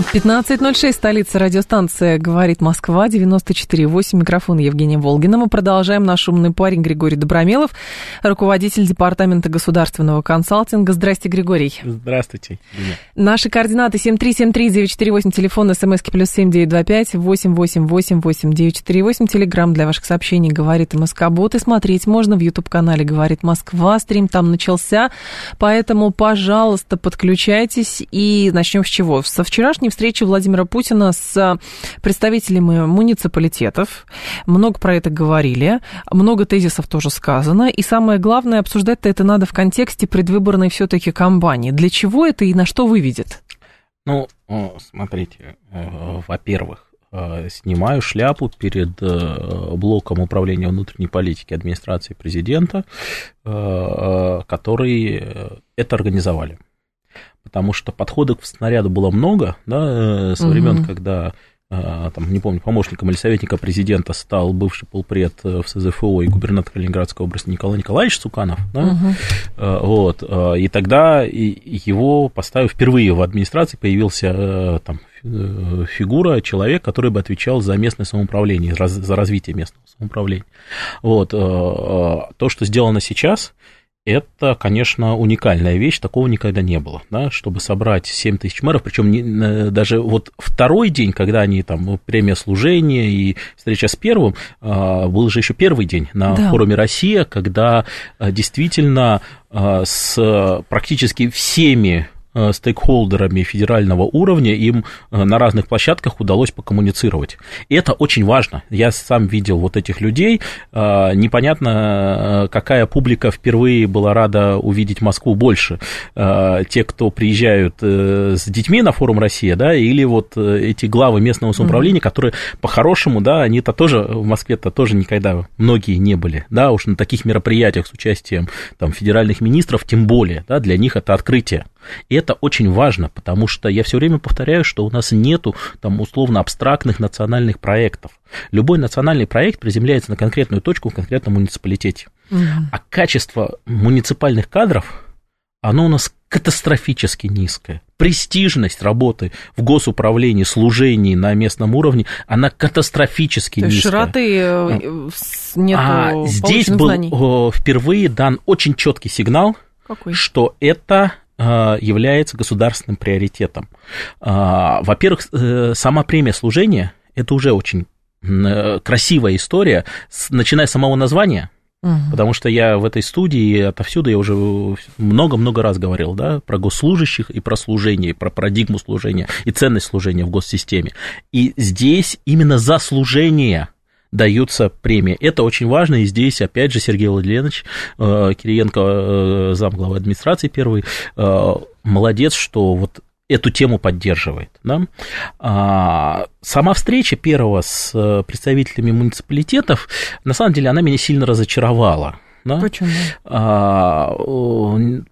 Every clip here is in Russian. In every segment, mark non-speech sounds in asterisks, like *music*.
15.06, столица радиостанция «Говорит Москва», 94.8, микрофон Евгения Волгина. Мы продолжаем наш умный парень Григорий Добромелов, руководитель Департамента государственного консалтинга. Здрасте, Григорий. Здравствуйте. Наши координаты 7373948, телефон смски плюс 7925 8888948, телеграмм для ваших сообщений «Говорит МСК-бот». И смотреть можно в YouTube-канале «Говорит Москва». Стрим там начался, поэтому, пожалуйста, подключайтесь. И начнем с чего? Со вчерашней встречи Владимира Путина с представителями муниципалитетов. Много про это говорили, много тезисов тоже сказано. И самое главное, обсуждать-то это надо в контексте предвыборной все-таки кампании. Для чего это и на что выведет? Ну, смотрите, во-первых, снимаю шляпу перед блоком управления внутренней политики администрации президента, которые это организовали потому что подходов к снаряду было много, да, со времен, угу. когда там, не помню, помощником или советником президента стал бывший полпред в СЗФО и губернатор Калининградской области Николай Николаевич Цуканов, да, угу. вот, и тогда его поставив впервые в администрации, появился там фигура, человек, который бы отвечал за местное самоуправление, за развитие местного самоуправления. Вот, то, что сделано сейчас, это, конечно, уникальная вещь, такого никогда не было, да, чтобы собрать 7 тысяч мэров, причем не, даже вот второй день, когда они там премия служения и встреча с первым, а, был же еще первый день на да. форуме Россия, когда а, действительно а, с практически всеми Э, стейкхолдерами федерального уровня, им э, на разных площадках удалось покоммуницировать. И это очень важно. Я сам видел вот этих людей. Э, непонятно, какая публика впервые была рада увидеть Москву больше. Те, кто приезжают с детьми на форум «Россия», да, или вот эти главы местного самоуправления, mm-hmm. которые по-хорошему, да, они-то тоже в Москве-то тоже никогда многие не были, да, уж на таких мероприятиях с участием там федеральных министров, тем более, да, для них это открытие. И это очень важно, потому что я все время повторяю, что у нас нету там условно абстрактных национальных проектов. Любой национальный проект приземляется на конкретную точку в конкретном муниципалитете. Угу. А качество муниципальных кадров, оно у нас катастрофически низкое. Престижность работы в госуправлении, служении на местном уровне, она катастрофически То низкая. широты э, нету а здесь был знаний. впервые дан очень четкий сигнал, Какой? что это является государственным приоритетом. Э, во-первых, э, сама премия служения – это уже очень красивая история, начиная с самого названия – Угу. Потому что я в этой студии отовсюду я уже много-много раз говорил, да, про госслужащих и про служение, и про парадигму служения и ценность служения в госсистеме. И здесь именно за служение даются премии. Это очень важно, и здесь, опять же, Сергей Владимирович э, Кириенко, э, замглавы администрации первый, э, молодец, что вот эту тему поддерживает. Да? А, сама встреча первого с представителями муниципалитетов, на самом деле, она меня сильно разочаровала. Да? Почему? А,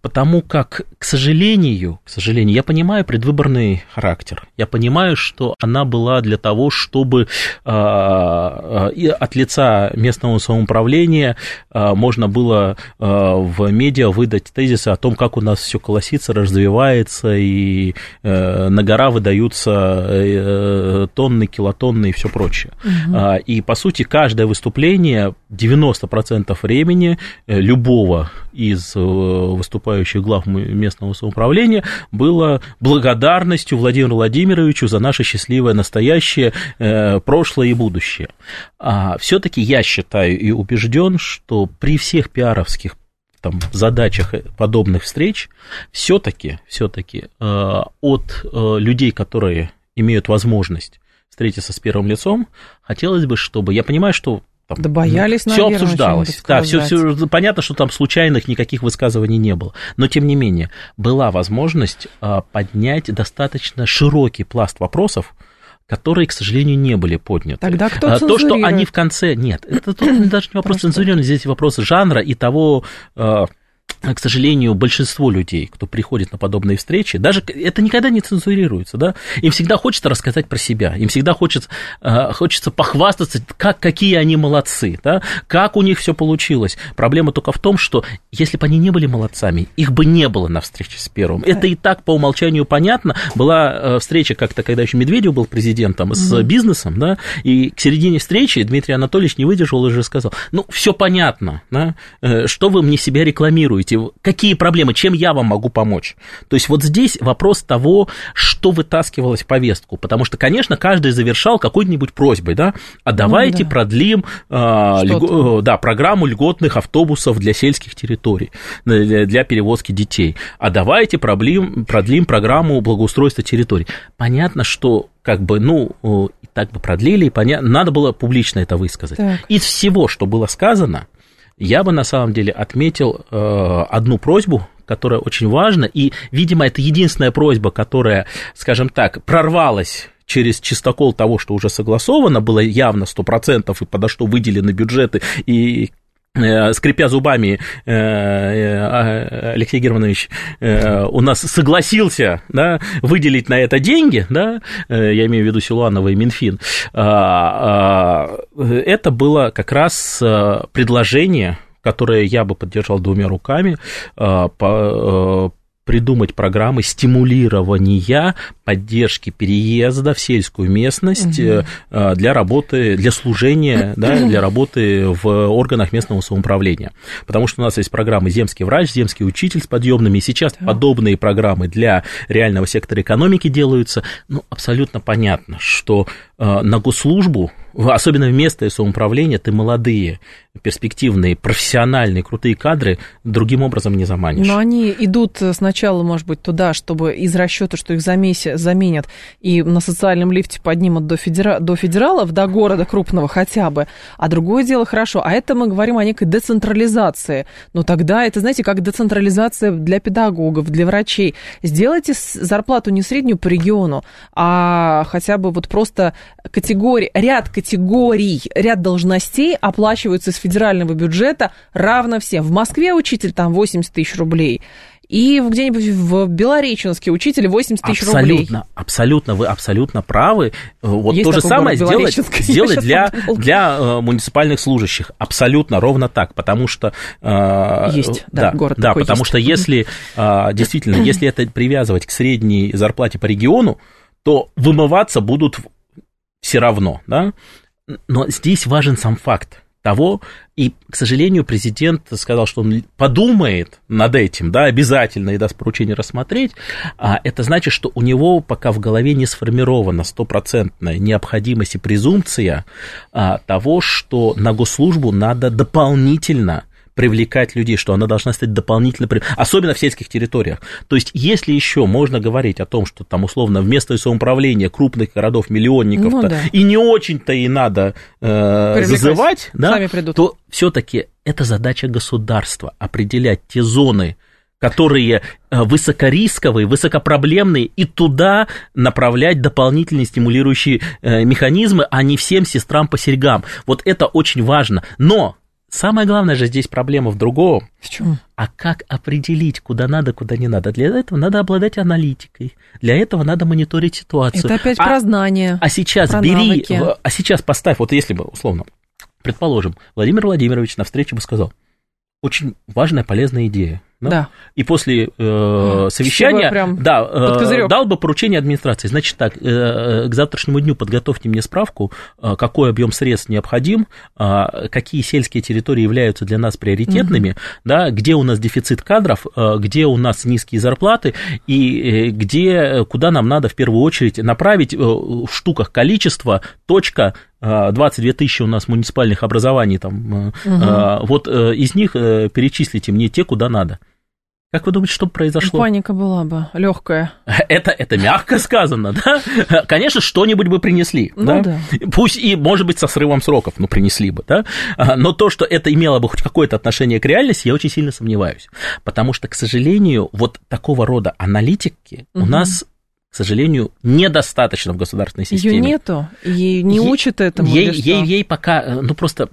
потому как, к сожалению, к сожалению, я понимаю предвыборный характер. Я понимаю, что она была для того, чтобы а, и от лица местного самоуправления а, можно было а, в медиа выдать тезисы о том, как у нас все колосится, развивается, и а, на гора выдаются а, тонны, килотонны и все прочее. Угу. А, и, по сути, каждое выступление 90% времени любого из э, выступающих глав местного самоуправления было благодарностью Владимиру Владимировичу за наше счастливое настоящее, э, прошлое и будущее. А все-таки я считаю и убежден, что при всех пиаровских там, задачах подобных встреч все-таки все-таки от людей, которые имеют возможность встретиться с первым лицом, хотелось бы, чтобы я понимаю, что там, да боялись, все наверное, обсуждалось. Да, все, все понятно, что там случайных никаких высказываний не было. Но тем не менее была возможность а, поднять достаточно широкий пласт вопросов, которые, к сожалению, не были подняты. Тогда кто а, То, что они в конце... Нет, это тут даже не вопрос цензурирования, здесь вопрос жанра и того, а, к сожалению, большинство людей, кто приходит на подобные встречи, даже это никогда не цензурируется, да, им всегда хочется рассказать про себя, им всегда хочется, э, хочется похвастаться, как, какие они молодцы, да, как у них все получилось. Проблема только в том, что если бы они не были молодцами, их бы не было на встрече с первым. Это и так по умолчанию понятно. Была э, встреча как-то, когда еще Медведев был президентом, с бизнесом, да, и к середине встречи Дмитрий Анатольевич не выдержал и уже сказал, ну, все понятно, да, э, что вы мне себя рекламируете, спрашиваете, какие проблемы, чем я вам могу помочь. То есть вот здесь вопрос того, что вытаскивалось в повестку. Потому что, конечно, каждый завершал какой-нибудь просьбой, да, а давайте ну, да. продлим э, льго, да, программу льготных автобусов для сельских территорий, для, для перевозки детей. А давайте продлим, продлим программу благоустройства территорий. Понятно, что как бы, ну, так бы продлили, и понятно, надо было публично это высказать. Так. Из всего, что было сказано, я бы на самом деле отметил э, одну просьбу, которая очень важна, и, видимо, это единственная просьба, которая, скажем так, прорвалась через чистокол того, что уже согласовано, было явно 100%, и подо что выделены бюджеты, и скрипя зубами, э, э, Алексей Германович у нас согласился да, выделить на это деньги, да, я имею в виду Силуанова и Минфин, а, а, это было как раз предложение которое я бы поддержал двумя руками, придумать программы стимулирования поддержки переезда в сельскую местность угу. для работы, для служения, *clears throat* да, для работы в органах местного самоуправления. Потому что у нас есть программы «Земский врач», «Земский учитель» с подъемными, и сейчас да. подобные программы для реального сектора экономики делаются. Ну, абсолютно понятно, что на госслужбу особенно в местное самоуправление, ты молодые, перспективные, профессиональные, крутые кадры другим образом не заманишь. Но они идут сначала, может быть, туда, чтобы из расчета, что их заменят и на социальном лифте поднимут до, федера... до федералов, до города крупного хотя бы. А другое дело хорошо. А это мы говорим о некой децентрализации. Но тогда это, знаете, как децентрализация для педагогов, для врачей. Сделайте зарплату не среднюю по региону, а хотя бы вот просто категории, ряд категорий, ряд должностей оплачиваются из федерального бюджета равно всем. В Москве учитель там 80 тысяч рублей, и где-нибудь в Белореченске учитель 80 тысяч абсолютно, рублей. Абсолютно, абсолютно, вы абсолютно правы. Вот Есть то же самое сделать, *laughs* сделать для, для э, муниципальных служащих. Абсолютно ровно так, потому что... Э, есть, да, да город Да, потому есть. что если, э, действительно, если это привязывать к средней зарплате по региону, то вымываться будут все равно, да, но здесь важен сам факт того, и, к сожалению, президент сказал, что он подумает над этим, да, обязательно и даст поручение рассмотреть, а это значит, что у него пока в голове не сформирована стопроцентная необходимость и презумпция а, того, что на госслужбу надо дополнительно привлекать людей, что она должна стать дополнительно, особенно в сельских территориях. То есть, если еще можно говорить о том, что там условно в местное самоуправление крупных городов миллионников ну, да. и не очень-то и надо э, зазывать, да, то все-таки это задача государства определять те зоны, которые э, высокорисковые, высокопроблемные, и туда направлять дополнительные стимулирующие э, механизмы, а не всем сестрам по серьгам. Вот это очень важно. Но Самое главное же здесь проблема в другом. В чем? А как определить, куда надо, куда не надо? Для этого надо обладать аналитикой. Для этого надо мониторить ситуацию. Это опять а, про знания. А сейчас про бери, навыки. а сейчас поставь, вот если бы, условно, предположим, Владимир Владимирович на встрече бы сказал, очень важная, полезная идея. Да? да. И после э, совещания прям да, э, дал бы поручение администрации. Значит так, э, э, к завтрашнему дню подготовьте мне справку, э, какой объем средств необходим, э, какие сельские территории являются для нас приоритетными, угу. да, где у нас дефицит кадров, э, где у нас низкие зарплаты и э, где, куда нам надо в первую очередь направить э, в штуках количество, точка, 22 тысячи у нас муниципальных образований, там, угу. вот из них перечислите мне те, куда надо. Как вы думаете, что произошло? Паника была бы легкая. *laughs* Это, это мягко сказано, да? Конечно, что-нибудь бы принесли, Ну да? да. Пусть и, может быть, со срывом сроков, но принесли бы, да? А, Но то, что это имело бы хоть какое-то отношение к реальности, я очень сильно сомневаюсь. Потому что, к сожалению, вот такого рода аналитики у Мгм. нас, к сожалению, недостаточно в государственной системе. Ее нету, ей не Е- учат этому. Ей, ей, ей пока, э, ну просто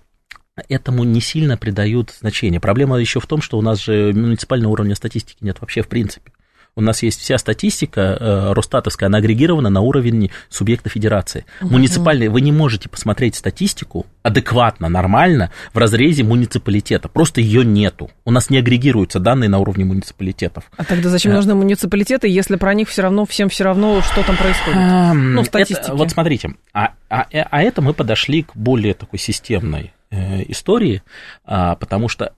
этому не сильно придают значение. Проблема еще в том, что у нас же муниципального уровня статистики нет вообще в принципе. У нас есть вся статистика э, Росстатовская, она агрегирована на уровне субъекта федерации. Муниципальные, вы не можете посмотреть статистику адекватно, нормально в разрезе муниципалитета. Просто ее нету. У нас не агрегируются данные на уровне муниципалитетов. А тогда зачем Да. нужны муниципалитеты, если про них все равно всем все равно, что там происходит? Ам, Ну, статистики. вот смотрите, а, а, а это мы подошли к более такой системной э, истории, а, потому что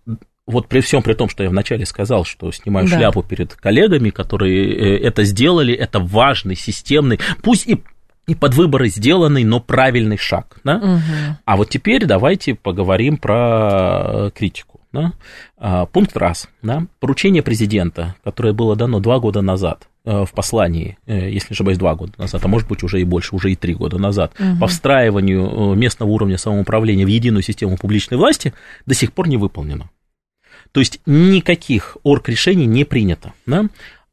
вот при всем при том, что я вначале сказал, что снимаю Да. шляпу перед коллегами, которые э, это сделали, это важный, системный, пусть и, и под выборы сделанный, но правильный шаг. Да? Мгм. А вот теперь давайте поговорим про э, критику. Да? А, Пункт раз. Да? Поручение президента, которое было дано два года назад э, в послании, если не ошибаюсь, два года назад, а может быть уже и больше, уже и три года назад, по встраиванию местного уровня самоуправления в единую систему публичной власти, до сих пор не выполнено. То есть никаких орг-решений не принято. Да?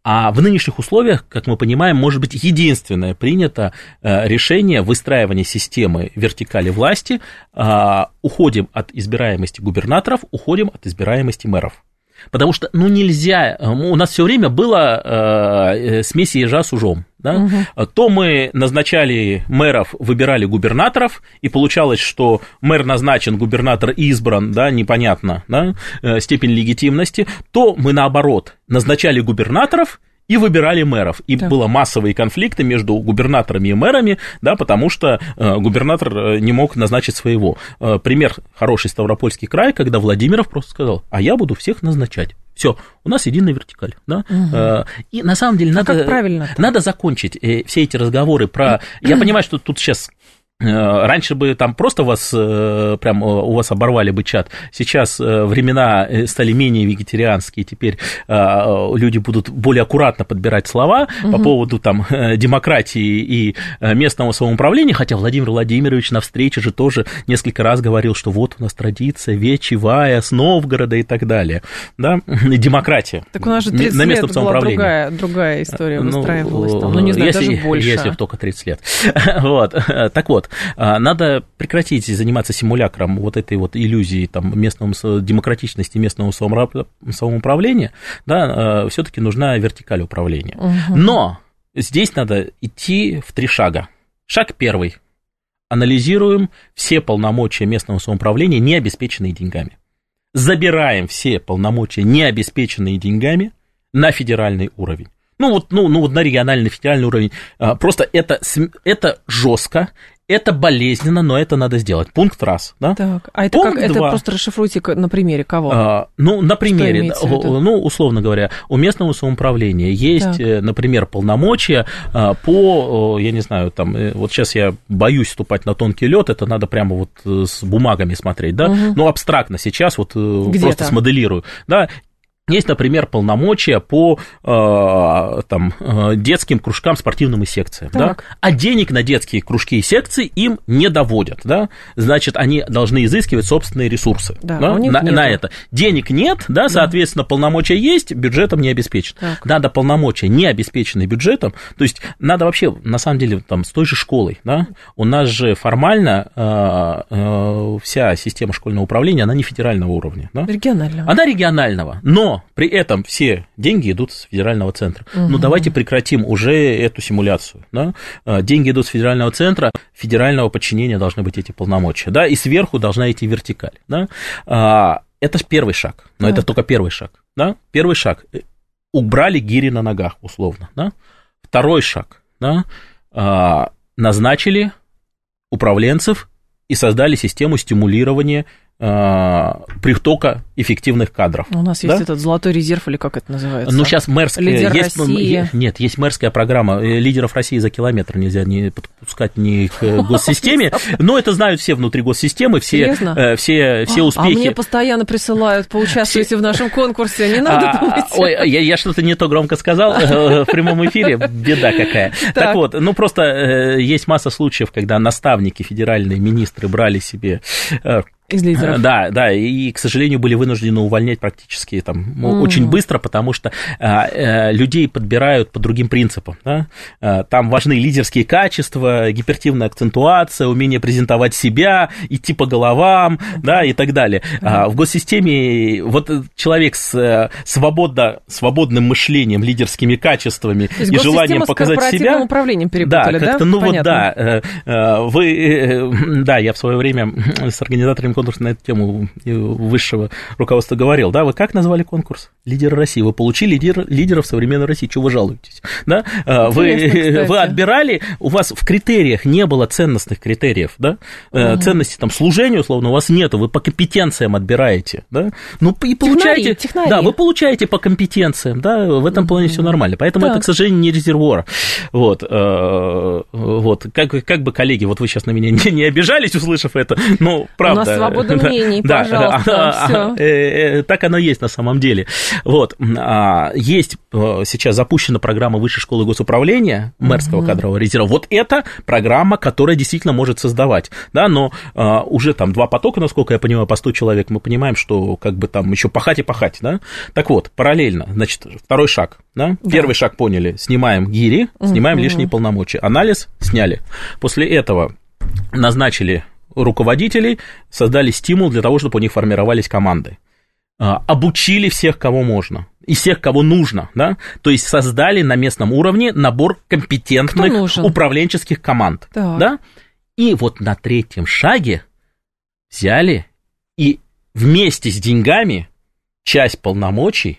А в нынешних условиях, как мы понимаем, может быть единственное принято э, решение выстраивания системы вертикали власти. а, Уходим от избираемости губернаторов, уходим от избираемости мэров. Потому что, ну, нельзя, у нас все время было э, э, смеси ежа с ужом. Да? То мы назначали мэров, выбирали губернаторов, и получалось, что мэр назначен, губернатор избран, да, непонятно, да, э, степень легитимности, то мы наоборот назначали губернаторов, и выбирали мэров. И Так. было массовые конфликты между губернаторами и мэрами, да, потому что э, губернатор э, не мог назначить своего. Э, пример хороший Ставропольский край, когда Владимиров просто сказал, а я буду всех назначать. Все, у нас единая вертикаль. Да? Э, и на самом деле А надо, правильно-то? надо закончить э, все эти разговоры про... *clears throat* Я понимаю, что тут сейчас Раньше бы там просто вас, э, прям э, у вас оборвали бы чат. Сейчас э, времена э, стали менее вегетарианские, теперь э, люди будут более аккуратно подбирать слова по поводу там э, демократии и э, местного самоуправления, хотя Владимир Владимирович на встрече же тоже несколько раз говорил, что вот у нас традиция вечевая с Новгорода и так далее. Да? *laughs* Демократия. Так у нас же м- 30 на лет местном была другая, другая история Ну, выстраивалась там. Ну, не знаю, если, даже больше. Если только 30 лет. *laughs* вот. Так вот, а, надо прекратить заниматься симулякром вот этой вот иллюзии там, местного, демократичности местного самоуправления. Да, все-таки нужна вертикаль управления. Но здесь надо идти в три шага. Шаг первый. Анализируем все полномочия местного самоуправления, не обеспеченные деньгами. Забираем все полномочия, не обеспеченные деньгами, на федеральный уровень. Ну вот, ну, ну вот на региональный, федеральный уровень. А, Просто это, это жестко, это болезненно, но это надо сделать. Пункт раз, да? Так, а это Пункт как? Это два. просто расшифруйте на примере кого? А, ну, на примере, ну, условно говоря, у местного самоуправления есть, Так. э, например, полномочия а, по, я не знаю, там, э, вот сейчас я боюсь вступать на тонкий лед, это надо прямо вот э, с бумагами смотреть, да, Мгм. ну, абстрактно сейчас вот Где-то. просто смоделирую, да, есть, например, полномочия по э, там, э, детским кружкам, спортивным и секциям, да? Так. а денег на детские кружки и секции им не доводят, да? значит, они должны изыскивать собственные ресурсы Да, а них на, нету. на это. Денег нет, да, соответственно, полномочия есть, бюджетом не обеспечен. Так. Надо полномочия не обеспеченные бюджетом, то есть надо вообще, на самом деле, там, с той же школой, да, у нас же формально э, э, вся система школьного управления, она не федерального уровня, да? Регионального. Она регионального, но при этом все деньги идут с федерального центра. Ну, давайте прекратим уже эту симуляцию. Да? А, Деньги идут с федерального центра, федерального подчинения должны быть эти полномочия, да, и сверху должна идти вертикаль. Да? А, Это первый шаг, но это только первый шаг. Да? Первый шаг. э, Убрали гири на ногах, условно. Да? Второй шаг. Да? А, Назначили управленцев и создали систему стимулирования притока эффективных кадров. У нас да? есть этот золотой резерв, или как это называется? Ну, сейчас мэрская... Лидер есть, России. Нет, есть мэрская программа. Э, Лидеров России за километр нельзя не подпускать ни к э, *laughs* госсистеме. Но это знают все внутри госсистемы, все, э, все, все А успехи. мне постоянно присылают, поучаствуйте в нашем конкурсе, не надо А, думать. Ой, я, что-то не то громко сказал э, в прямом эфире, беда какая. Так, вот, ну просто э, есть масса случаев, когда наставники, федеральные министры брали себе э, Из лидеров. Да, да, и, к сожалению, были вынуждены увольнять практически там ну, очень быстро, потому что а, э, людей подбирают по другим принципам. Да? А, Там важны лидерские качества, гипертивная акцентуация, умение презентовать себя, идти по головам, да, и так далее. А В госсистеме вот человек с э, свободно, свободным мышлением, лидерскими качествами и желанием госсистема с показать корпоративным себя. управлением Да, перепутали, да? как-то, ну вот Понятно. да, э, э, вы, э, да, я в свое время *clears throat* с организаторами конкурса на эту тему высшего руководства говорил, да, вы как назвали конкурс? Лидеры России. Вы получили лидер, лидеров современной России, чего вы жалуетесь? Да? Э, *laughs* Вы, кстати. вы отбирали, у вас в критериях не было ценностных критериев, да, Э, ценности там служения, условно, у вас нету, вы по компетенциям отбираете, да, ну и получаете, технари. да, вы получаете по компетенциям, да, в этом плане все нормально, поэтому Так. это, к сожалению, не резервуар, вот, э, вот, как, как бы, коллеги, вот вы сейчас на меня *laughs* не, не обижались, услышав это, ну, правда. нас свобода да, мнений, да, пожалуйста, а, э, э, так оно есть на самом деле, вот, а, есть э, сейчас запущена программа Высшей школы госуправления мэрского кадрового резерва, вот это программа, которая действительно может создавать, да, но а, уже там два потока, насколько я понимаю, по 100 человек, мы понимаем, что как бы там еще пахать и пахать, да, так вот, параллельно, значит, второй шаг, да, первый шаг поняли, снимаем гири, снимаем лишние полномочия, анализ сняли, после этого назначили руководителей, создали стимул для того, чтобы у них формировались команды. А, обучили всех, кого можно, и всех, кого нужно, да, то есть создали на местном уровне набор компетентных управленческих команд, Так. да, и вот на третьем шаге взяли и вместе с деньгами часть полномочий,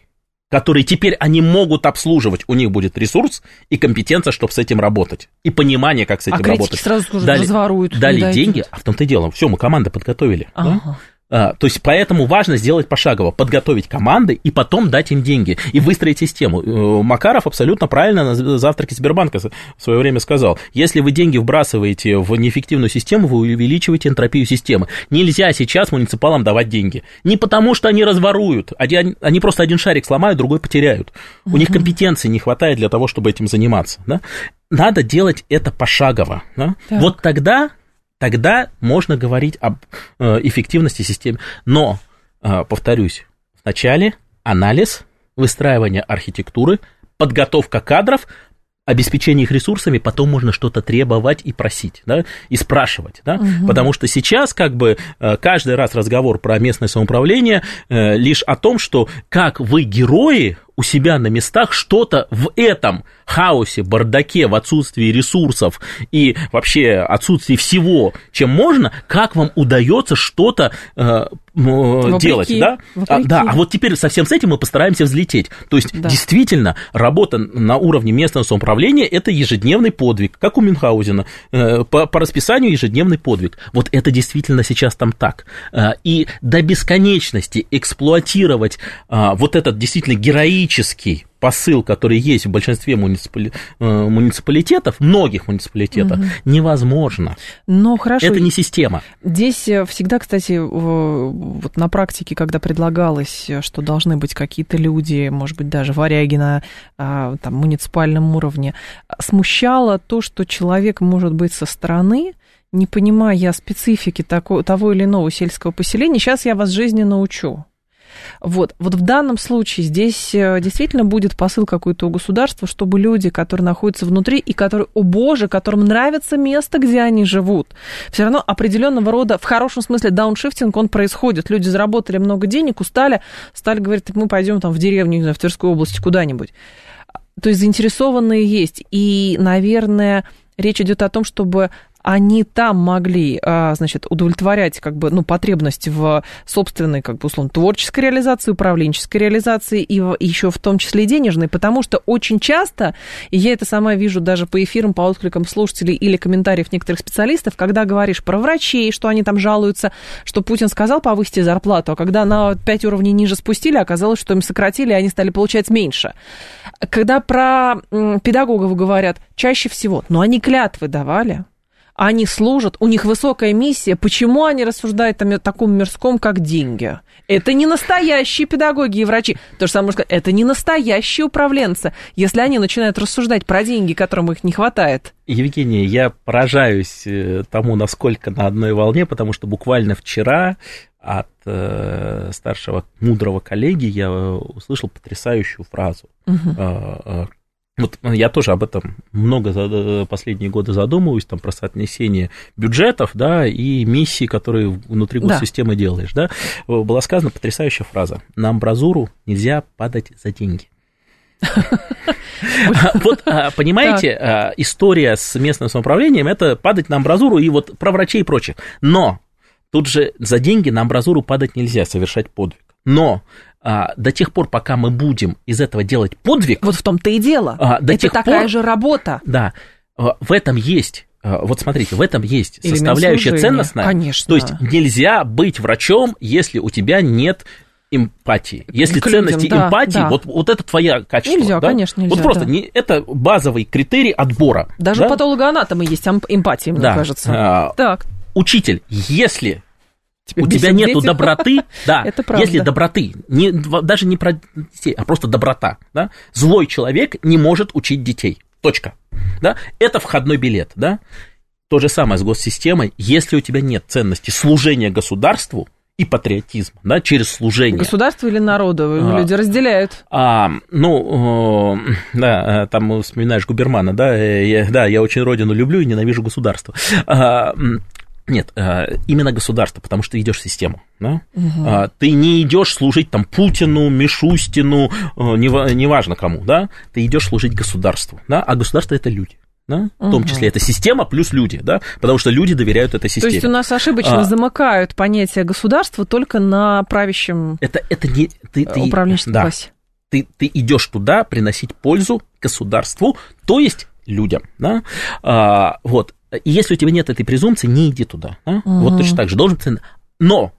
которые теперь они могут обслуживать, у них будет ресурс и компетенция, чтобы с этим работать, и понимание, как с этим А работать. сразу скажут, Дали- разворуют. Дали деньги, а в том-то и дело, все, мы команды подготовили. да? Ага. А, То есть поэтому важно сделать пошагово, подготовить команды и потом дать им деньги и выстроить систему. Э, Макаров абсолютно правильно на завтраке Сбербанка в свое время сказал. Если вы деньги вбрасываете в неэффективную систему, вы увеличиваете энтропию системы. Нельзя сейчас муниципалам давать деньги. Не потому, что они разворуют, они, они просто один шарик сломают, другой потеряют. У них компетенции не хватает для того, чтобы этим заниматься. Да? Надо делать это пошагово. Да? Так. Вот тогда тогда можно говорить об э, эффективности системы. Но, э, повторюсь, вначале анализ, выстраивание архитектуры, подготовка кадров, обеспечение их ресурсами, потом можно что-то требовать и просить, да, и спрашивать, да, потому что сейчас как бы э, каждый раз разговор про местное самоуправление лишь о том, что как вы герои у себя на местах что-то в этом хаосе, бардаке, в отсутствии ресурсов и вообще отсутствии всего, чем можно, как вам удается что-то э, м, делать, да? А, вопреки. да, а вот теперь совсем с этим мы постараемся взлететь. То есть, Да. действительно, работа на уровне местного самоуправления – это ежедневный подвиг, как у Мюнхгаузена, э, по, по расписанию ежедневный подвиг. Вот это действительно сейчас там так. Э, И до бесконечности эксплуатировать а, вот этот действительно героический посыл, который есть в большинстве муниципали- э, муниципалитетов, многих муниципалитетов, невозможно. Но хорошо, Это не система. Здесь э, всегда, кстати, э, вот на практике, когда предлагалось, что должны быть какие-то люди, может быть, даже варяги на а, там, муниципальном уровне, смущало то, что человек может быть со стороны, не понимая специфики тако- того или иного сельского поселения. Сейчас я вас жизни научу. Вот, вот в данном случае здесь э, действительно будет посыл какой-то у государства, чтобы люди, которые находятся внутри и которые, о боже, которым нравится место, где они живут, все равно определенного рода, в хорошем смысле, дауншифтинг, он происходит. Люди заработали много денег, устали, стали говорить, мы пойдем там в деревню, не знаю, в Тверской области, куда-нибудь. То есть заинтересованные есть. И, наверное, речь идет о том, чтобы они там могли, а, значит, удовлетворять как бы, ну, потребность в собственной, как бы, условно, творческой реализации, управленческой реализации и еще в том числе и денежной, потому что очень часто, и я это сама вижу даже по эфирам, по откликам слушателей или комментариев некоторых специалистов, когда говоришь про врачей, что они там жалуются, что Путин сказал повысить зарплату, а когда на 5 уровней ниже спустили, оказалось, что им сократили, и они стали получать меньше. Когда про педагогов говорят, чаще всего, но они клятвы давали, они служат, у них высокая миссия. Почему они рассуждают о таком мирском, как деньги? Это не настоящие педагоги и врачи. То же самое можно сказать, это не настоящие управленцы, если они начинают рассуждать про деньги, которым их не хватает. Евгений, я поражаюсь э, тому, насколько на одной волне, потому что буквально вчера от э, старшего мудрого коллеги я услышал потрясающую фразу. Угу. Вот я тоже об этом много за последние годы задумываюсь, там, про соотнесение бюджетов, да, и миссий, которые внутри госсистемы да. делаешь, да. Была сказана потрясающая фраза. На амбразуру нельзя падать за деньги. *laughs* Вот, а, понимаете, а, история с местным самоуправлением – это падать на амбразуру и вот про врачей и прочих. Но тут же за деньги на амбразуру падать нельзя, совершать подвиг. Но а, до тех пор, пока мы будем из этого делать подвиг... Вот в том-то и дело. А, до Это тех такая пор, же работа. Да, а, в этом есть а, вот смотрите, в этом есть Элемент составляющая служения. ценностная. Конечно. То есть нельзя быть врачом, если у тебя нет эмпатии. Если К ценности людям, да, эмпатии, да. Вот, вот это твоя качество. Нельзя, да? конечно, нельзя. Вот просто да. не, это базовый критерий отбора. Даже да? у патологоанатома есть эмпатия, мне да. кажется. А, так. Учитель, если Тебя у тебя нету дети? доброты, *laughs* да, это правда. если доброты, не, даже не про детей, а просто доброта, да, злой человек не может учить детей, точка, да, это входной билет, да, то же самое с госсистемой, если у тебя нет ценности служения государству, и патриотизм, да, через служение. Государство или народу? А, люди разделяют. А, ну, э, да, там вспоминаешь Губермана, да, э, я, да, я очень родину люблю и ненавижу государство. А, нет, э, именно государство, потому что идешь в систему. Да? Угу. Ты не идешь служить там Путину, Мишустину, э, неважно кому, да? Ты идешь служить государству, да? А государство это люди. Да? В том числе это система плюс люди, да, потому что люди доверяют этой системе. То есть у нас ошибочно а, замыкают понятие государства только на правящем это, это не, ты, ты, управленческом да, классе. Ты, ты идешь туда приносить пользу государству, то есть людям, да, а, вот, и если у тебя нет этой презумпции, не иди туда. А? Угу. Вот точно так же должен... Но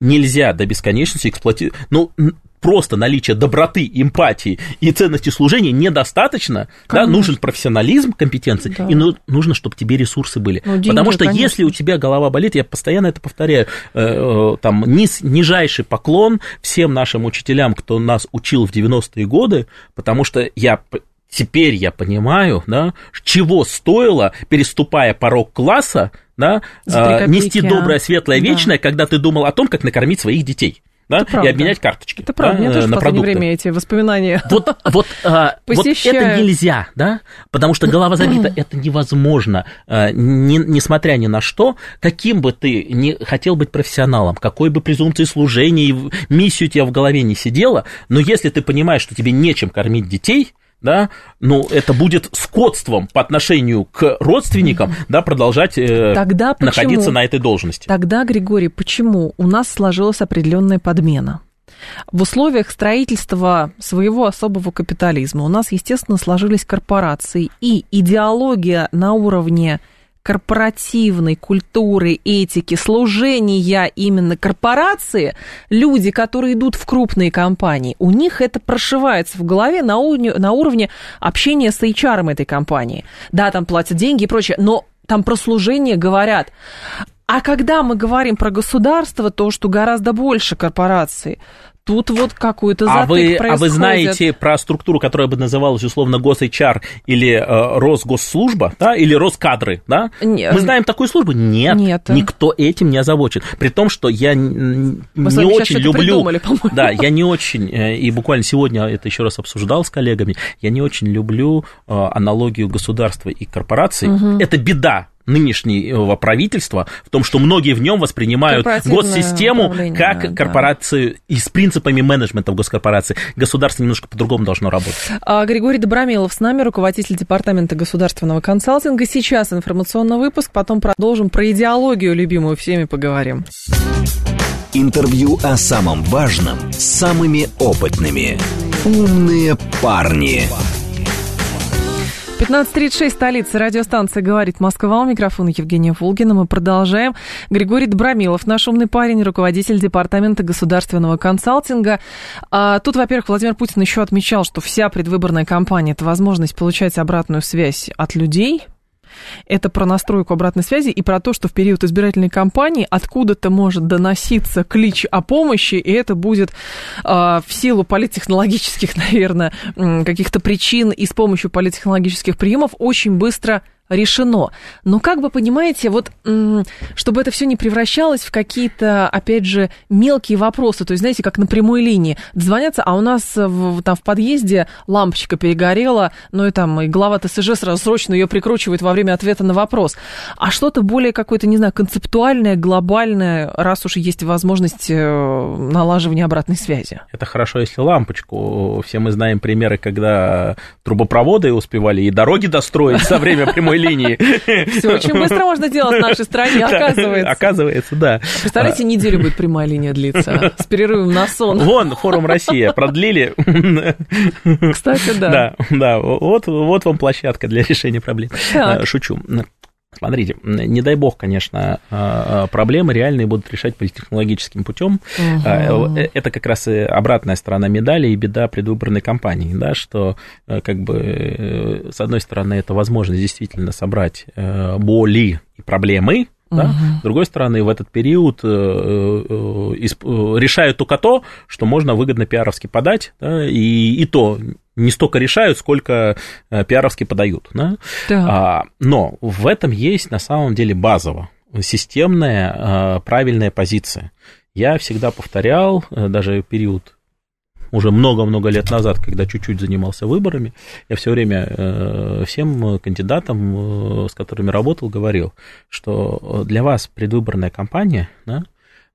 нельзя до бесконечности эксплуатировать... Ну, просто наличие доброты, эмпатии и ценности служения недостаточно, да, нужен профессионализм, компетенции, да. и ну, нужно, чтобы тебе ресурсы были. Ну, деньги, Потому что конечно. если у тебя голова болит, я постоянно это повторяю, э, э, там низ, нижайший поклон всем нашим учителям, кто нас учил в 90-е годы, потому что я теперь я понимаю, да, чего стоило, переступая порог класса, да, а, нести доброе, светлое, вечное, да. когда ты думал о том, как накормить своих детей да, и обменять карточки. Это правда, да, мне тоже на в последнее продукты. время эти воспоминания Вот, вот, а, *laughs* вот это нельзя, да, потому что голова забита, *clears throat* это невозможно, а, не, несмотря ни на что, каким бы ты не хотел быть профессионалом, какой бы презумпции служения и миссию у тебя в голове не сидела, но если ты понимаешь, что тебе нечем кормить детей, да, ну, это будет скотством по отношению к родственникам, да, продолжать э, Тогда находиться на этой должности. Тогда, Григорий, почему у нас сложилась определенная подмена? В условиях строительства своего особого капитализма у нас, естественно, сложились корпорации, и идеология на уровне корпоративной культуры, этики, служения именно корпорации, люди, которые идут в крупные компании, у них это прошивается в голове на, уровне, на уровне общения с HR этой компании. Да, там платят деньги и прочее, но там про служение говорят. А когда мы говорим про государство, то, что гораздо больше корпораций, тут вот какой-то затык а вы, происходит. А вы знаете про структуру, которая бы называлась условно гос-HR или э, Росгосслужба, да, или Роскадры, да? Нет. Мы знаем такую службу? Нет, Нет. Никто этим не озабочен. При том, что я не очень люблю... Да, я не очень, э, и буквально сегодня это еще раз обсуждал с коллегами, я не очень люблю э, аналогию государства и корпораций. Угу. Это беда нынешнего правительства в том, что многие в нем воспринимают госсистему как корпорацию да. и с принципами менеджмента в госкорпорации. Государство немножко по-другому должно работать. А, Григорий Добромилов с нами, руководитель Департамента государственного консалтинга. Сейчас информационный выпуск, потом продолжим про идеологию любимую всеми поговорим. Интервью о самом важном с самыми опытными. Умные парни. 15.36, столица, радиостанция «Говорит Москва». У микрофона Евгения Волгина. Мы продолжаем. Григорий Добромилов, наш умный парень, руководитель Департамента государственного консалтинга. А, тут, во-первых, Владимир Путин еще отмечал, что вся предвыборная кампания – это возможность получать обратную связь от людей – это про настройку обратной связи и про то, что в период избирательной кампании откуда-то может доноситься клич о помощи, и это будет э, в силу политтехнологических, *laughs* наверное, каких-то причин и с помощью политтехнологических приемов очень быстро решено. Но как бы понимаете, вот чтобы это все не превращалось в какие-то, опять же, мелкие вопросы, то есть, знаете, как на прямой линии. Звонятся, а у нас в, там в подъезде лампочка перегорела, ну и там и глава ТСЖ сразу срочно ее прикручивает во время ответа на вопрос. А что-то более какое-то, не знаю, концептуальное, глобальное, раз уж есть возможность э, налаживания обратной связи. Это хорошо, если лампочку. Все мы знаем примеры, когда трубопроводы успевали и дороги достроить за время прямой линии. Все очень быстро можно делать в нашей стране, *laughs* оказывается. Оказывается, да. Представляете, неделю будет прямая линия длиться с перерывом на сон. Вон, форум Россия продлили. Кстати, да. Да, да, вот, вот вам площадка для решения проблем. Так. Шучу. Смотрите, не дай бог, конечно, а, а, проблемы реальные будут решать политтехнологическим путем. Угу. Это как раз и обратная сторона медали и беда предвыборной кампании, да, что э, как бы с одной стороны это возможность действительно собрать боли и проблемы, да? Угу. С другой стороны, в этот период э, э, решают только то, что можно выгодно пиаровски подать, да? и, и то не столько решают, сколько э, пиаровски подают. Да? Да. А, но в этом есть на самом деле базово системная правильная позиция. Я всегда повторял, даже период уже много-много лет назад, когда чуть-чуть занимался выборами, я все время э, всем кандидатам, э, с которыми работал, говорил, что для вас предвыборная кампания, да,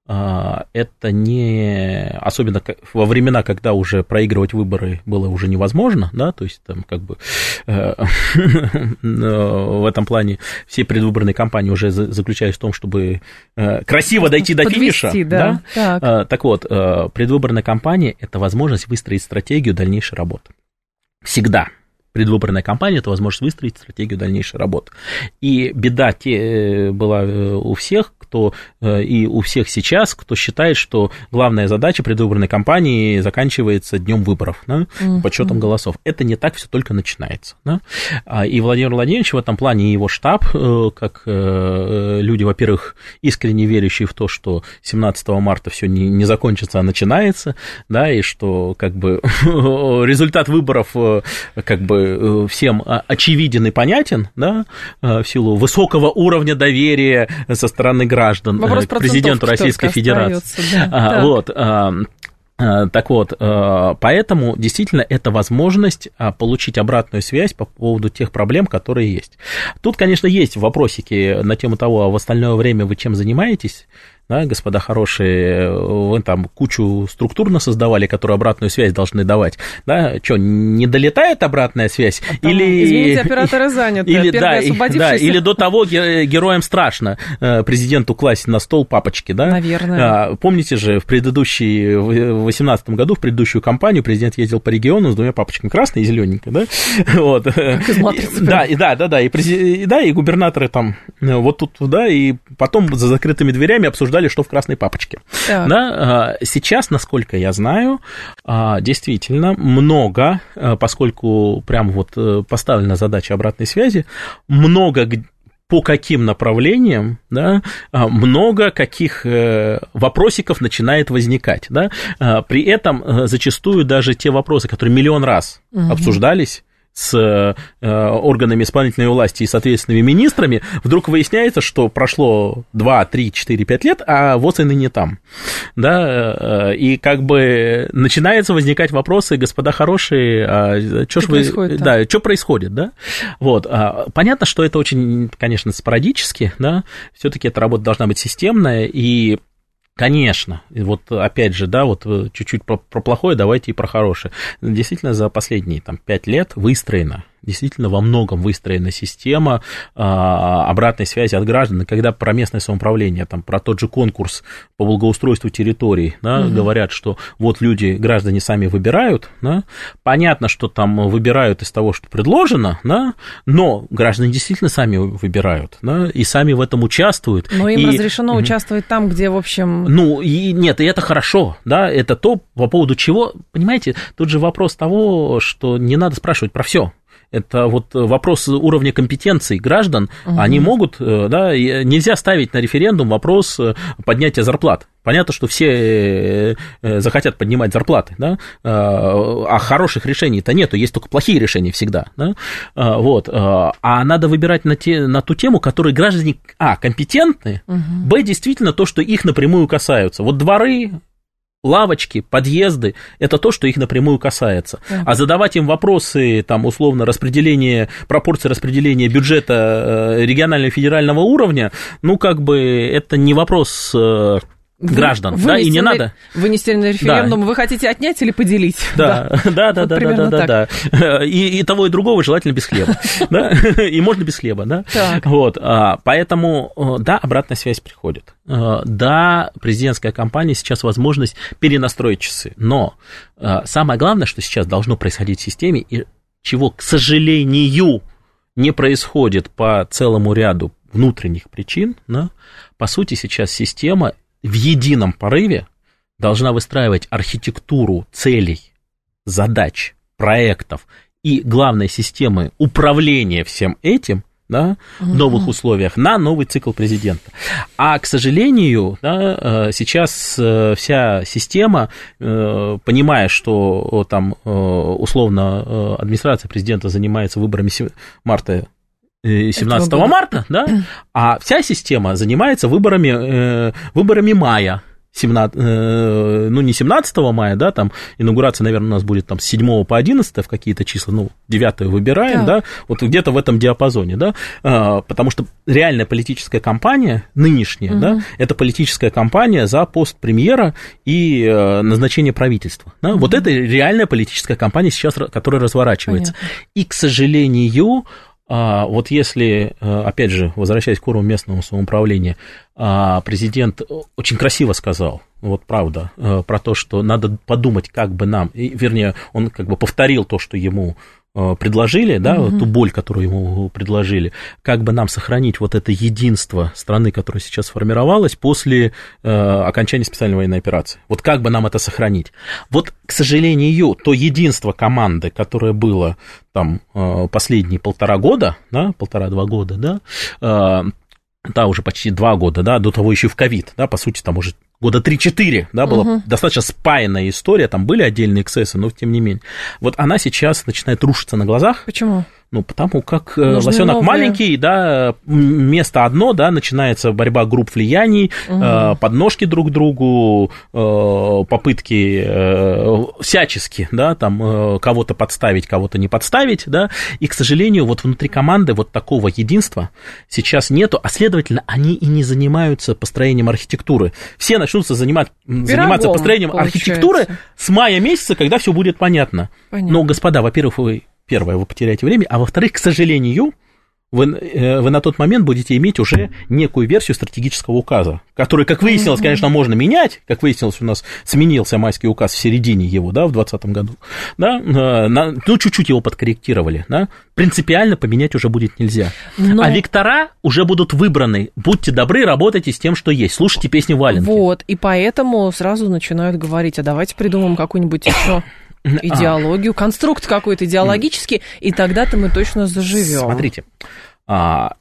это не... Особенно во времена, когда уже проигрывать выборы было уже невозможно, да, то есть там как бы э, *laughs* в этом плане все предвыборные кампании уже заключались в том, чтобы э, красиво дойти до Подвести, финиша. Да, да? Так. А, так вот, э, предвыборная кампания – это возможность выстроить стратегию дальнейшей работы. Всегда предвыборная кампания – это возможность выстроить стратегию дальнейшей работы. И беда те была у всех, кто э, и у всех сейчас, кто считает, что главная задача предвыборной кампании заканчивается днем выборов, да, подсчетом голосов. Это не так все только начинается. Да? А, и Владимир Владимирович в этом плане, и его штаб, э, как э, люди, во-первых, искренне верящие в то, что 17 марта все не, не закончится, а начинается, да, и что как бы *laughs* результат выборов как бы всем очевиден и понятен, да, в силу высокого уровня доверия со стороны граждан граждан Вопрос к президенту Российской Федерации. Да. А, вот. А, а, так вот, а, поэтому действительно это возможность получить обратную связь по поводу тех проблем, которые есть. Тут, конечно, есть вопросики на тему того, а в остальное время вы чем занимаетесь да, господа хорошие, вы там кучу структурно создавали, которые обратную связь должны давать, да, что, не долетает обратная связь? А там, или... Извините, *laughs* операторы заняты, или, да, да, или до того героям страшно э, президенту класть на стол папочки, да? Наверное. А, помните же, в предыдущий, в 2018 году, в предыдущую кампанию президент ездил по региону с двумя папочками, красной и зелененькой, да? *laughs* Вот. Да, и да, да, да, и, да, и губернаторы там э, вот тут, да, и потом за закрытыми дверями обсуждали обсуждали, что в красной папочке. Да. Да, сейчас, насколько я знаю, а, действительно много, а, поскольку прям вот э, поставлена задача обратной связи, много по каким направлениям, да, а, много каких э, вопросиков начинает возникать, да, при этом э, зачастую даже те вопросы, которые миллион раз угу. обсуждались, с э, органами исполнительной власти и с ответственными министрами, вдруг выясняется, что прошло 2, 3, 4, 5 лет, а ВОЗ и ныне там. Да, э, и как бы начинается возникать вопросы, господа хорошие, а что ж вы... Да, что происходит, да? Вот. А, понятно, что это очень, конечно, спорадически, да, все-таки эта работа должна быть системная, и Конечно. И вот опять же, да, вот э, чуть-чуть про, про плохое, давайте и про хорошее. Действительно, за последние там, пять лет выстроено действительно во многом выстроена система а, обратной связи от граждан. Когда про местное самоуправление, там, про тот же конкурс по благоустройству территорий, да, угу. говорят, что вот люди, граждане сами выбирают, да, понятно, что там выбирают из того, что предложено, да, но граждане действительно сами выбирают, да, и сами в этом участвуют. Но им и... разрешено угу. участвовать там, где, в общем... Ну, и нет, и это хорошо, да, это то, по поводу чего, понимаете, тут же вопрос того, что не надо спрашивать про все. Это вот вопрос уровня компетенций граждан. Угу. Они могут, э, да, нельзя ставить на референдум вопрос э, поднятия зарплат. Понятно, что все э, захотят поднимать зарплаты, да, а хороших решений-то нету, есть только плохие решения всегда, да, вот, а надо выбирать на, те, на ту тему, которые граждане, а, компетентны, угу. б, действительно то, что их напрямую касаются. Вот дворы, лавочки, подъезды, это то, что их напрямую касается. Uh-huh. А задавать им вопросы, там, условно, распределение, пропорции распределения бюджета э, регионального и федерального уровня, ну, как бы, это не вопрос граждан, вы, да, и не на, надо. Вынести на референдум, да. вы хотите отнять или поделить? *laughs* Да, да, да, да, да, да, да, да. И, и того, и другого желательно без хлеба, *laughs* да, и можно без хлеба, да. Так. Вот, а, поэтому, э, да, обратная связь приходит. Э, да, президентская кампания сейчас возможность перенастроить часы, но э, самое главное, что сейчас должно происходить в системе, и чего, к сожалению, не происходит по целому ряду внутренних причин, да, по сути, сейчас система в едином порыве должна выстраивать архитектуру целей, задач, проектов и главной системы управления всем этим да, в новых условиях на новый цикл президента. А, к сожалению, да, э, сейчас э, вся система, э, понимая, что там условно администрация президента занимается выборами марта 17 марта, да, а вся система занимается выборами, э, выборами мая. 17, э, ну, не 17 мая, да, там инаугурация, наверное, у нас будет там с 7 по 11 в какие-то числа, ну, 9 выбираем, да, да вот где-то в этом диапазоне, да, а, потому что реальная политическая кампания, нынешняя, угу. да, это политическая кампания за пост премьера и э, назначение правительства, да, угу. вот это реальная политическая кампания сейчас, которая разворачивается. Понятно. И, к сожалению, а вот если, э, опять же, возвращаясь к уровню местного самоуправления, а, президент очень красиво сказал, вот правда, э, про то, что надо подумать, как бы нам, вернее, он как бы повторил то, что ему предложили, да, угу. ту боль, которую ему предложили, как бы нам сохранить вот это единство страны, которая сейчас сформировалась после э, окончания специальной военной операции. Вот как бы нам это сохранить? Вот, к сожалению, то единство команды, которое было там э, последние полтора года, да, полтора-два года, да, э, да, уже почти два года, да, до того еще в ковид, да, по сути, там уже года 3-4, да, была угу. достаточно спаянная история, там были отдельные эксцессы, но тем не менее. Вот она сейчас начинает рушиться на глазах. Почему? Ну, потому как э, Нужны лосенок новые... маленький, да, место одно, да, начинается борьба групп влияний, угу. подножки друг другу, э, попытки всячески, да, там кого-то подставить, кого-то не подставить, да, и, к сожалению, вот внутри команды вот такого единства сейчас нету, а следовательно, они и не занимаются построением архитектуры. Все начнутся занимать, заниматься построением получается. архитектуры с мая месяца, когда все будет понятно. понятно. Но, господа, во-первых, вы первое, вы потеряете время, а во-вторых, к сожалению, вы, э, вы на тот момент будете иметь уже некую версию стратегического указа, который, как выяснилось, конечно, можно менять, как выяснилось, у нас сменился майский указ в середине его, да, в 2020 году, да, э, на, ну, чуть-чуть его подкорректировали, да, принципиально поменять уже будет нельзя. Но... А вектора уже будут выбраны, будьте добры, работайте с тем, что есть, слушайте песни Валенки. Вот, и поэтому сразу начинают говорить, а давайте придумаем какую-нибудь еще идеологию, а. конструкт какой-то идеологический, и тогда-то мы точно заживем. Смотрите, а,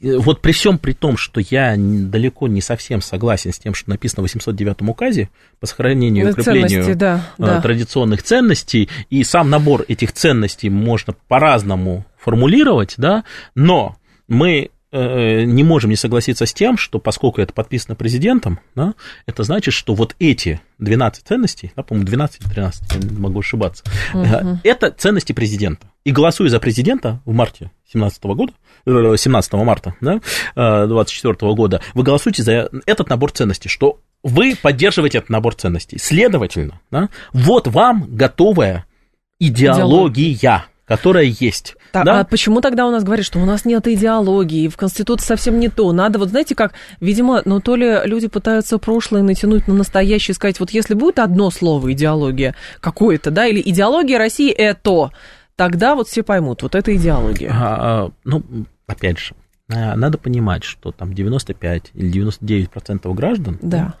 вот при всем при том, что я далеко не совсем согласен с тем, что написано в 809 указе по сохранению и укреплению да, э, да. традиционных ценностей, и сам набор этих ценностей можно по-разному формулировать, да, но мы Э, не можем не согласиться с тем, что поскольку это подписано президентом, да, это значит, что вот эти 12 ценностей, да, по-моему, 12 или 13, я могу ошибаться, угу. это ценности президента. И голосуя за президента в марте 17 года, 17 э, марта да, 24 года, вы голосуете за этот набор ценностей, что вы поддерживаете этот набор ценностей. Следовательно, да, вот вам готовая идеология. идеология которая есть. Так, да? А почему тогда у нас говорят, что у нас нет идеологии, в Конституции совсем не то? Надо, вот знаете как, видимо, ну то ли люди пытаются прошлое натянуть на настоящее, сказать, вот если будет одно слово идеология какое-то, да, или идеология России это, тогда вот все поймут, вот это идеология. А, ну, опять же, а, надо понимать, что там 95 или 99% граждан да.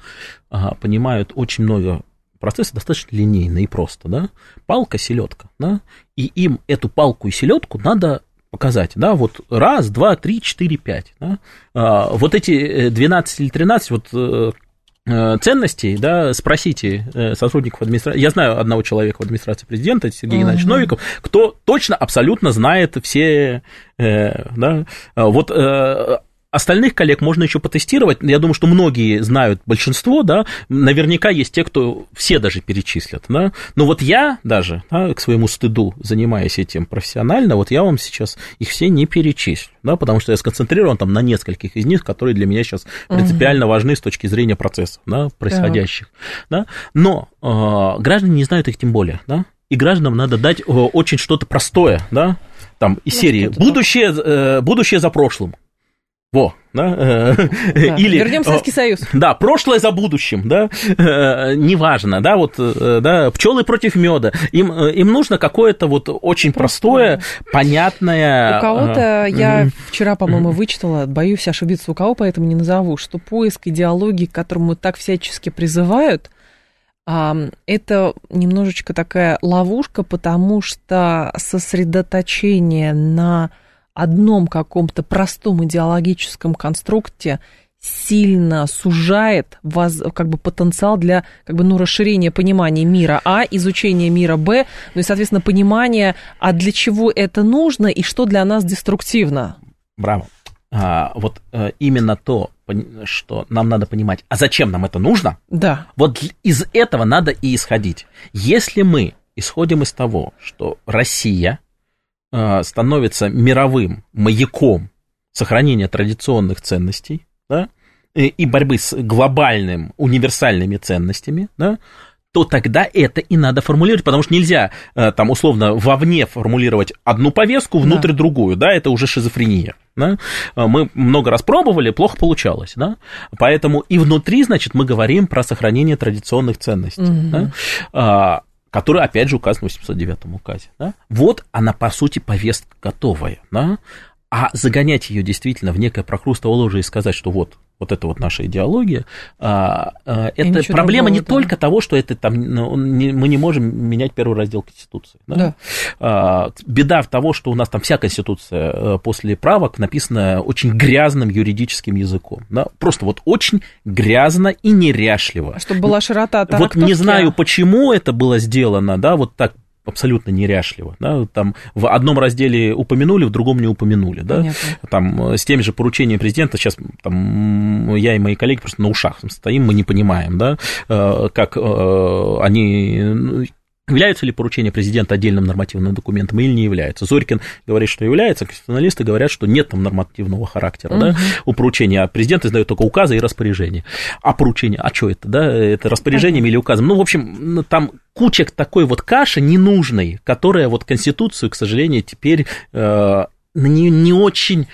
Да, понимают очень много процессы достаточно линейные и просто, да, палка, селедка, да, и им эту палку и селедку надо показать, да, вот раз, два, три, четыре, пять, да, а, вот эти 12 э, или 13 вот э, э, ценностей, да, спросите сотрудников администрации. Я знаю одного человека в администрации президента, Сергей uh-huh. Геннадьевич Новиков, кто точно абсолютно знает все, да, вот Остальных коллег можно еще потестировать. Я думаю, что многие знают большинство, да. Наверняка есть те, кто все даже перечислят, да. Но вот я даже, да, к своему стыду, занимаясь этим профессионально, вот я вам сейчас их все не перечислю, да, потому что я сконцентрирован там на нескольких из них, которые для меня сейчас принципиально угу. важны с точки зрения процессов, да, происходящих, да. Но э, граждане не знают их тем более, да. И гражданам надо дать э, очень что-то простое, да, там из ну, серии будущее, э, будущее за прошлым. Во, да? да. Или, Вернем Советский Союз. Да, прошлое за будущим, да, неважно, да, вот, да, пчелы против меда. Им, им нужно какое-то вот очень простое, понятное... У кого-то, я вчера, по-моему, вычитала, боюсь ошибиться у кого, поэтому не назову, что поиск идеологии, к которому так всячески призывают, это немножечко такая ловушка, потому что сосредоточение на одном каком-то простом идеологическом конструкте сильно сужает воз, как бы потенциал для как бы, ну, расширения понимания мира А, изучения мира Б, ну и, соответственно, понимания, а для чего это нужно и что для нас деструктивно. Браво. А, вот а, именно то, что нам надо понимать, а зачем нам это нужно? Да. Вот из этого надо и исходить. Если мы исходим из того, что Россия становится мировым маяком сохранения традиционных ценностей, да, и борьбы с глобальными универсальными ценностями, да, то тогда это и надо формулировать, потому что нельзя э, там условно вовне формулировать одну повестку, внутрь да. другую, да, это уже шизофрения. Да? Э, мы много раз пробовали, плохо получалось, да? Поэтому и внутри, значит, мы говорим про сохранение традиционных ценностей. Угу. Да? Который, опять же, указан в 809 указе. Да? Вот она, по сути, повестка готовая. Да? А загонять ее действительно в некое прокрустово ложе и сказать, что вот, вот это вот наша идеология, а, а, это проблема другого, не да. только того, что это там, ну, не, мы не можем менять первый раздел Конституции. Да? Да. А, беда в того, что у нас там вся Конституция э, после правок написана очень грязным юридическим языком. Да? Просто вот очень грязно и неряшливо. Чтобы была широта Вот не знаю, почему это было сделано, да, вот так абсолютно неряшливо. Да? Там в одном разделе упомянули, в другом не упомянули. Да? Там э, с теми же поручениями президента сейчас там, я и мои коллеги просто на ушах стоим, мы не понимаем, да, э, как э, они ну, Являются ли поручения президента отдельным нормативным документом или не являются? Зорькин говорит, что является, конституционалисты говорят, что нет там нормативного характера угу. да, у поручения, а президент издает только указы и распоряжения. А поручение, а что это, да, это распоряжением или указом? Ну, в общем, там куча такой вот каши ненужной, которая вот Конституцию, к сожалению, теперь э, на нее не очень,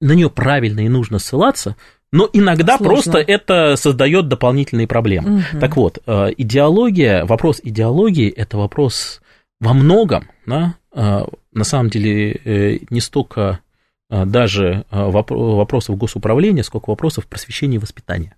на нее правильно и нужно ссылаться, но иногда Сложно. просто это создает дополнительные проблемы. Угу. Так вот, э, идеология, вопрос идеологии – это вопрос во многом, да, э, на самом деле, э, не столько даже вопросов госуправления, сколько вопросов просвещения и воспитания.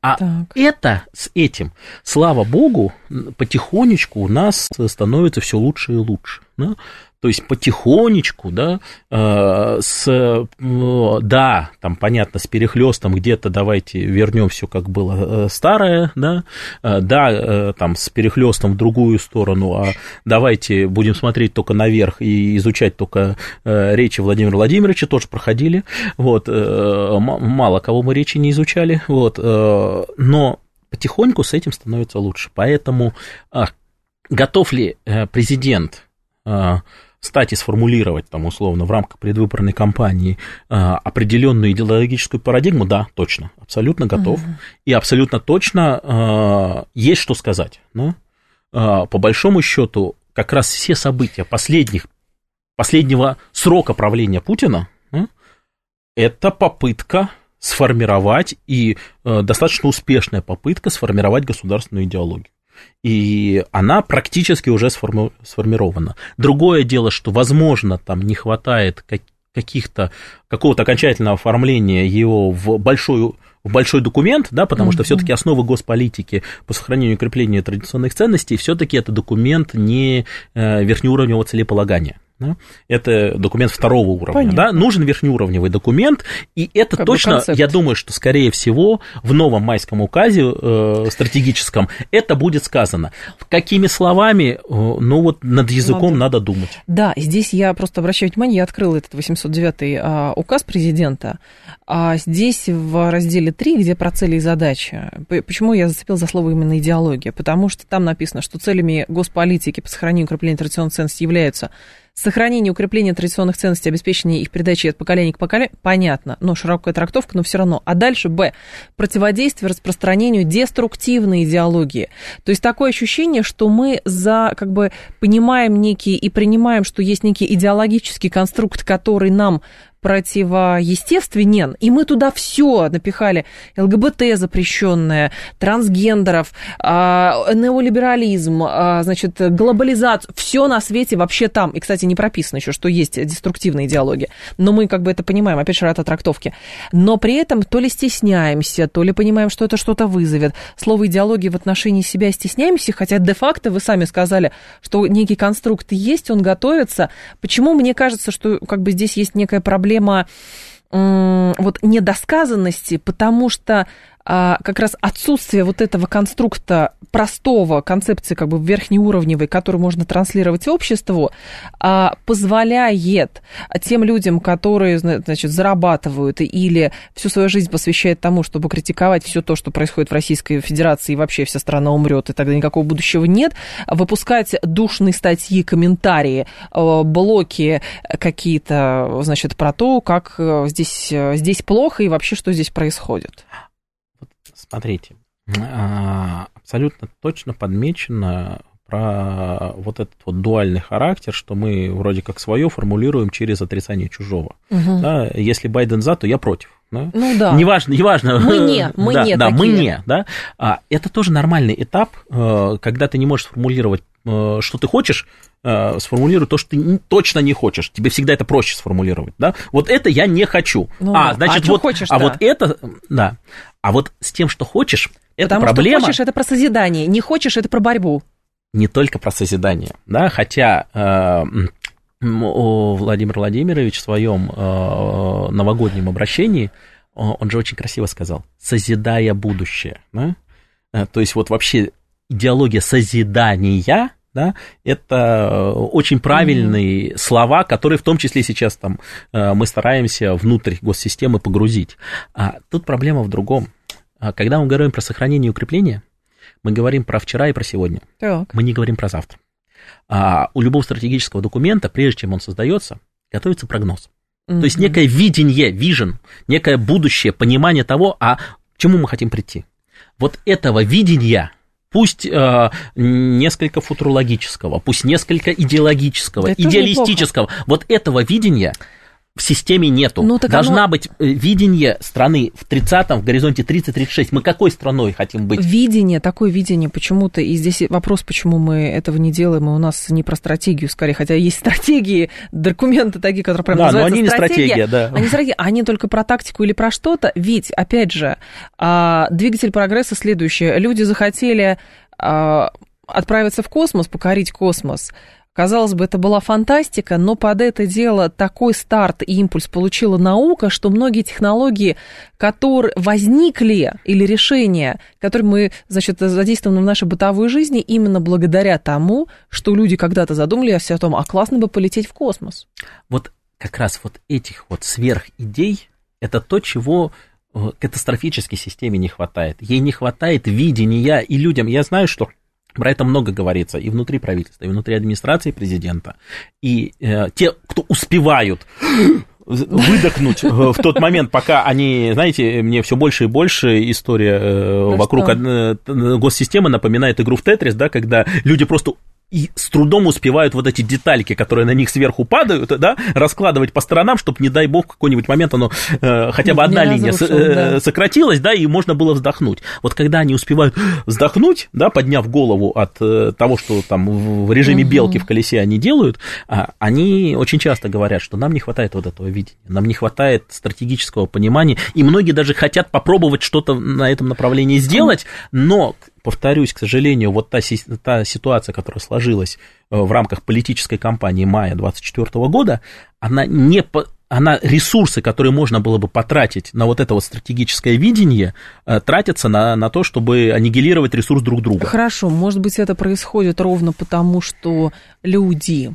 А так. это с этим, слава богу, потихонечку у нас становится все лучше и лучше. Да? То есть потихонечку, да, э, с, да, там, понятно, с перехлестом где-то давайте вернем все, как было э, старое, да, да, там, с перехлестом в другую сторону, а давайте будем смотреть только наверх и изучать только речи Владимира Владимировича, тоже проходили, вот, мало кого мы речи не изучали, вот, но потихоньку с этим становится лучше. Поэтому а, готов ли э, президент а, стать и сформулировать, там, условно, в рамках предвыборной кампании а, определенную идеологическую парадигму, да, точно, абсолютно готов. Угу. И абсолютно точно есть что сказать. Да? По большому счету, как раз все события последних, последнего срока правления Путина, это попытка сформировать и э, достаточно успешная попытка сформировать государственную идеологию. И она практически уже сформи- сформирована. Другое дело, что, возможно, там не хватает как- каких-то, какого-то окончательного оформления его в большой в большой документ, да, потому mm-hmm. что все-таки основы госполитики по сохранению и укреплению традиционных ценностей, все-таки это документ не э, верхнеуровневого целеполагания. Да? Это документ второго уровня. Да? Нужен верхнеуровневый документ, и это как точно, я думаю, что, скорее всего, в новом майском указе э, стратегическом это будет сказано. Какими словами, э, ну вот над языком надо, надо думать. Да, здесь я просто обращаю внимание, я открыла этот 809-й а, указ президента, а здесь в разделе 3, где про цели и задачи, почему я зацепил за слово именно идеология? Потому что там написано, что целями госполитики по сохранению и укреплению традиционных ценностей являются Сохранение, укрепление традиционных ценностей, обеспечение их передачи от поколения к поколению, понятно, но широкая трактовка, но все равно. А дальше, б, противодействие распространению деструктивной идеологии. То есть такое ощущение, что мы за, как бы, понимаем некий и принимаем, что есть некий идеологический конструкт, который нам противоестественен, и мы туда все напихали. ЛГБТ запрещенное, трансгендеров, а, неолиберализм, а, значит, глобализацию, все на свете вообще там. И, кстати, не прописано еще, что есть деструктивная идеология. Но мы как бы это понимаем, опять же, рата трактовки. Но при этом то ли стесняемся, то ли понимаем, что это что-то вызовет. Слово идеологии в отношении себя стесняемся, хотя де-факто вы сами сказали, что некий конструкт есть, он готовится. Почему мне кажется, что как бы здесь есть некая проблема проблема вот недосказанности, потому что как раз отсутствие вот этого конструкта простого, концепции как бы верхнеуровневой, которую можно транслировать обществу, а, позволяет тем людям, которые, значит, зарабатывают или всю свою жизнь посвящают тому, чтобы критиковать все то, что происходит в Российской Федерации, и вообще вся страна умрет, и тогда никакого будущего нет, выпускать душные статьи, комментарии, а, блоки какие-то, значит, про то, как э, здесь, э, здесь плохо и вообще что здесь происходит. Смотрите, а, абсолютно точно подмечено про вот этот вот дуальный характер, что мы вроде как свое формулируем через отрицание чужого. Угу. Да, если Байден за, то я против. Да? Ну да. Неважно, неважно. Мы не, мы да, не Да, такие. мы не, да. А, это тоже нормальный этап, э, когда ты не можешь сформулировать, э, что ты хочешь, э, сформулируй то, что ты точно не хочешь. Тебе всегда это проще сформулировать, да. Вот это я не хочу. Ну, а, значит, а вот, хочешь, а да. вот это, да. А вот с тем, что хочешь, это Потому проблема. что хочешь, это про созидание, не хочешь, это про борьбу. Не только про созидание, да, хотя э, Владимир Владимирович в своем э, новогоднем обращении, он же очень красиво сказал, созидая будущее, да? Э, то есть вот вообще идеология созидания, да, это очень правильные mm-hmm. слова, которые в том числе сейчас там э, мы стараемся внутрь госсистемы погрузить. А тут проблема в другом. А когда мы говорим про сохранение и укрепление, мы говорим про вчера и про сегодня. Так. Мы не говорим про завтра. А у любого стратегического документа, прежде чем он создается, готовится прогноз. Mm-hmm. То есть некое видение, vision, некое будущее, понимание того, а к чему мы хотим прийти. Вот этого видения, пусть э, несколько футурологического, пусть несколько идеологического, Это идеалистического, вот этого видения в системе нету. Ну, Должна оно... быть э, видение страны в 30-м, в горизонте 30-36. Мы какой страной хотим быть? Видение, такое видение почему-то, и здесь вопрос, почему мы этого не делаем, и у нас не про стратегию скорее, хотя есть стратегии, документы такие, которые прям да, называются но они не стратегия, стратегия, да. Они, стратегия, они только про тактику или про что-то, ведь, опять же, а, двигатель прогресса следующее. Люди захотели а, отправиться в космос, покорить космос, Казалось бы, это была фантастика, но под это дело такой старт и импульс получила наука, что многие технологии, которые возникли, или решения, которые мы, значит, задействованы в нашей бытовой жизни, именно благодаря тому, что люди когда-то задумались о том, а классно бы полететь в космос. Вот как раз вот этих вот сверхидей, это то, чего э, катастрофической системе не хватает. Ей не хватает видения и людям. Я знаю, что про это много говорится и внутри правительства, и внутри администрации президента. И э, те, кто успевают выдохнуть в тот момент, пока они, знаете, мне все больше и больше история э, вокруг э, госсистемы напоминает игру в Тетрис, да, когда люди просто и с трудом успевают вот эти детальки, которые на них сверху падают, да, раскладывать по сторонам, чтобы, не дай бог, в какой-нибудь момент оно э, хотя бы одна не линия разрушил, с, э, да. сократилась, да, и можно было вздохнуть. Вот когда они успевают вздохнуть, да, подняв голову от э, того, что там в режиме угу. белки в колесе они делают, э, они очень часто говорят, что нам не хватает вот этого видения, нам не хватает стратегического понимания, и многие даже хотят попробовать что-то на этом направлении сделать, но повторюсь, к сожалению, вот та, та ситуация, которая сложилась э, в рамках политической кампании мая 2024 года, она не она ресурсы, которые можно было бы потратить на вот это вот стратегическое видение, э, тратятся на, на то, чтобы аннигилировать ресурс друг друга. Хорошо, может быть, это происходит ровно потому, что люди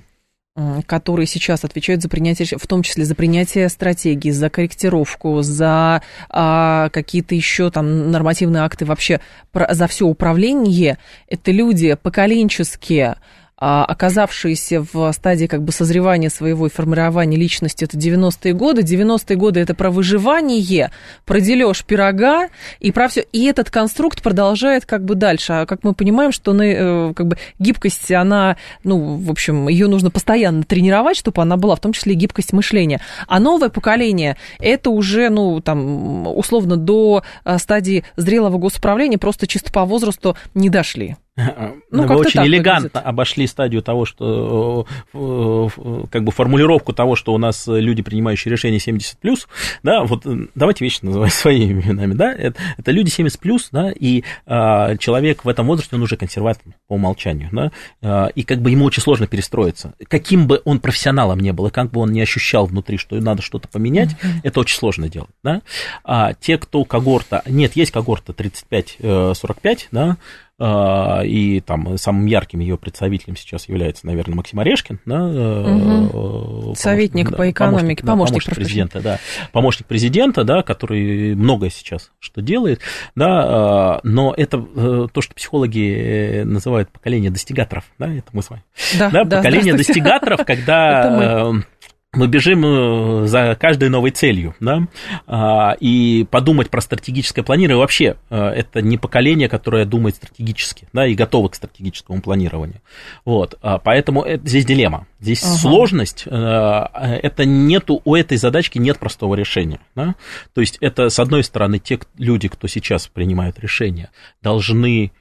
которые сейчас отвечают за принятие, в том числе за принятие стратегии, за корректировку, за а, какие-то еще там нормативные акты, вообще про, за все управление, это люди поколенческие, оказавшиеся в стадии как бы созревания своего и формирования личности, это 90-е годы. 90-е годы это про выживание, про дележ пирога и про все. И этот конструкт продолжает как бы дальше. А как мы понимаем, что э, как бы гибкость, она, ну, в общем, ее нужно постоянно тренировать, чтобы она была, в том числе и гибкость мышления. А новое поколение, это уже, ну, там, условно, до э, стадии зрелого госуправления просто чисто по возрасту не дошли. Ну, Вы очень элегантно выглядит. обошли стадию того, что э, э, как бы формулировку того, что у нас люди, принимающие решения 70 плюс, да, вот э, давайте вещи называть *laughs* своими именами, да, это, это люди 70 плюс, да, и а, человек в этом возрасте, он уже консерватор по умолчанию, да, а, и как бы ему очень сложно перестроиться. Каким бы он профессионалом не был, и как бы он не ощущал внутри, что надо что-то поменять, mm-hmm. это очень сложно делать, да. А те, кто когорта, нет, есть когорта 35-45, да, а, и там самым ярким ее представителем сейчас является, наверное, Максим Орешкин, да, угу. советник да, по экономике, помощник, помощник, помощник президента, да, помощник президента, да, который многое сейчас что делает, да, а, но это э, то, что психологи э, называют поколение достигаторов, да, это мы с вами, да, да, да поколение достигаторов, когда *laughs* мы бежим э, за каждой новой целью, да, а, и подумать про стратегическое планирование. Вообще э, это не поколение, которое думает стратегически, да, и готово к стратегическому планированию, вот, а, поэтому это, здесь дилемма, здесь ага. сложность, э, это нету, у этой задачки нет простого решения, да, то есть это, с одной стороны, те люди, кто сейчас принимают решения, должны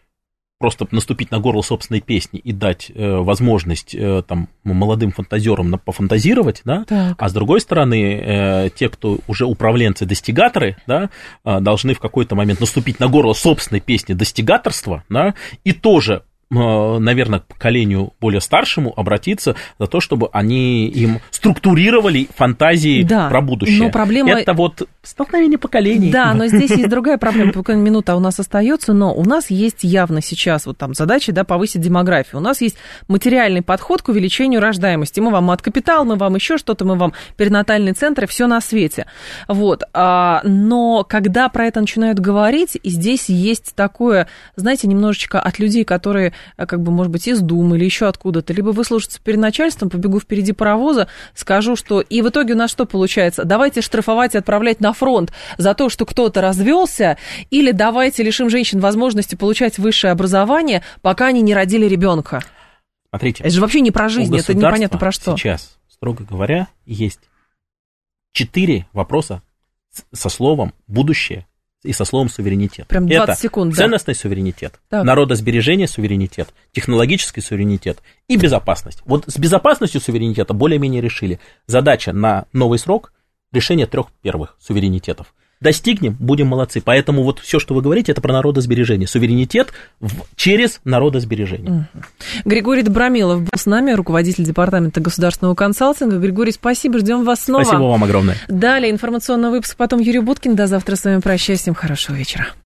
просто наступить на горло собственной песни и дать э, возможность э, там молодым фантазерам пофантазировать, да, так. а с другой стороны, э, те, кто уже управленцы, достигаторы, да, э, должны в какой-то момент наступить на горло собственной песни достигаторства, да, и тоже наверное, к поколению более старшему обратиться за то, чтобы они им структурировали фантазии да, про будущее. Но проблема... Это вот столкновение поколений. Да, но здесь есть другая проблема. Только минута у нас остается, но у нас есть явно сейчас вот там задача да, повысить демографию. У нас есть материальный подход к увеличению рождаемости. Мы вам от капитал, мы вам еще что-то, мы вам перинатальные центры, все на свете. Вот. А, но когда про это начинают говорить, и здесь есть такое, знаете, немножечко от людей, которые как бы, может быть, из Думы или еще откуда-то, либо выслужиться перед начальством, побегу впереди паровоза, скажу, что... И в итоге у нас что получается? Давайте штрафовать и отправлять на фронт за то, что кто-то развелся, или давайте лишим женщин возможности получать высшее образование, пока они не родили ребенка. Смотрите. Это же вообще не про жизнь, это непонятно про что. Сейчас, строго говоря, есть четыре вопроса со словом «будущее», и со словом суверенитет. Прям 20 Это секунд, ценностный да. суверенитет, так. народосбережение суверенитет, технологический суверенитет и безопасность. Вот с безопасностью суверенитета более-менее решили. Задача на новый срок – решение трех первых суверенитетов. Достигнем, будем молодцы. Поэтому вот все, что вы говорите, это про народосбережение. Суверенитет в, через народосбережение. Григорий Добромилов был с нами, руководитель департамента государственного консалтинга. Григорий, спасибо, ждем вас снова. Спасибо вам огромное. Далее информационный выпуск, потом Юрий Буткин. До завтра с вами прощаюсь. Всем хорошего вечера.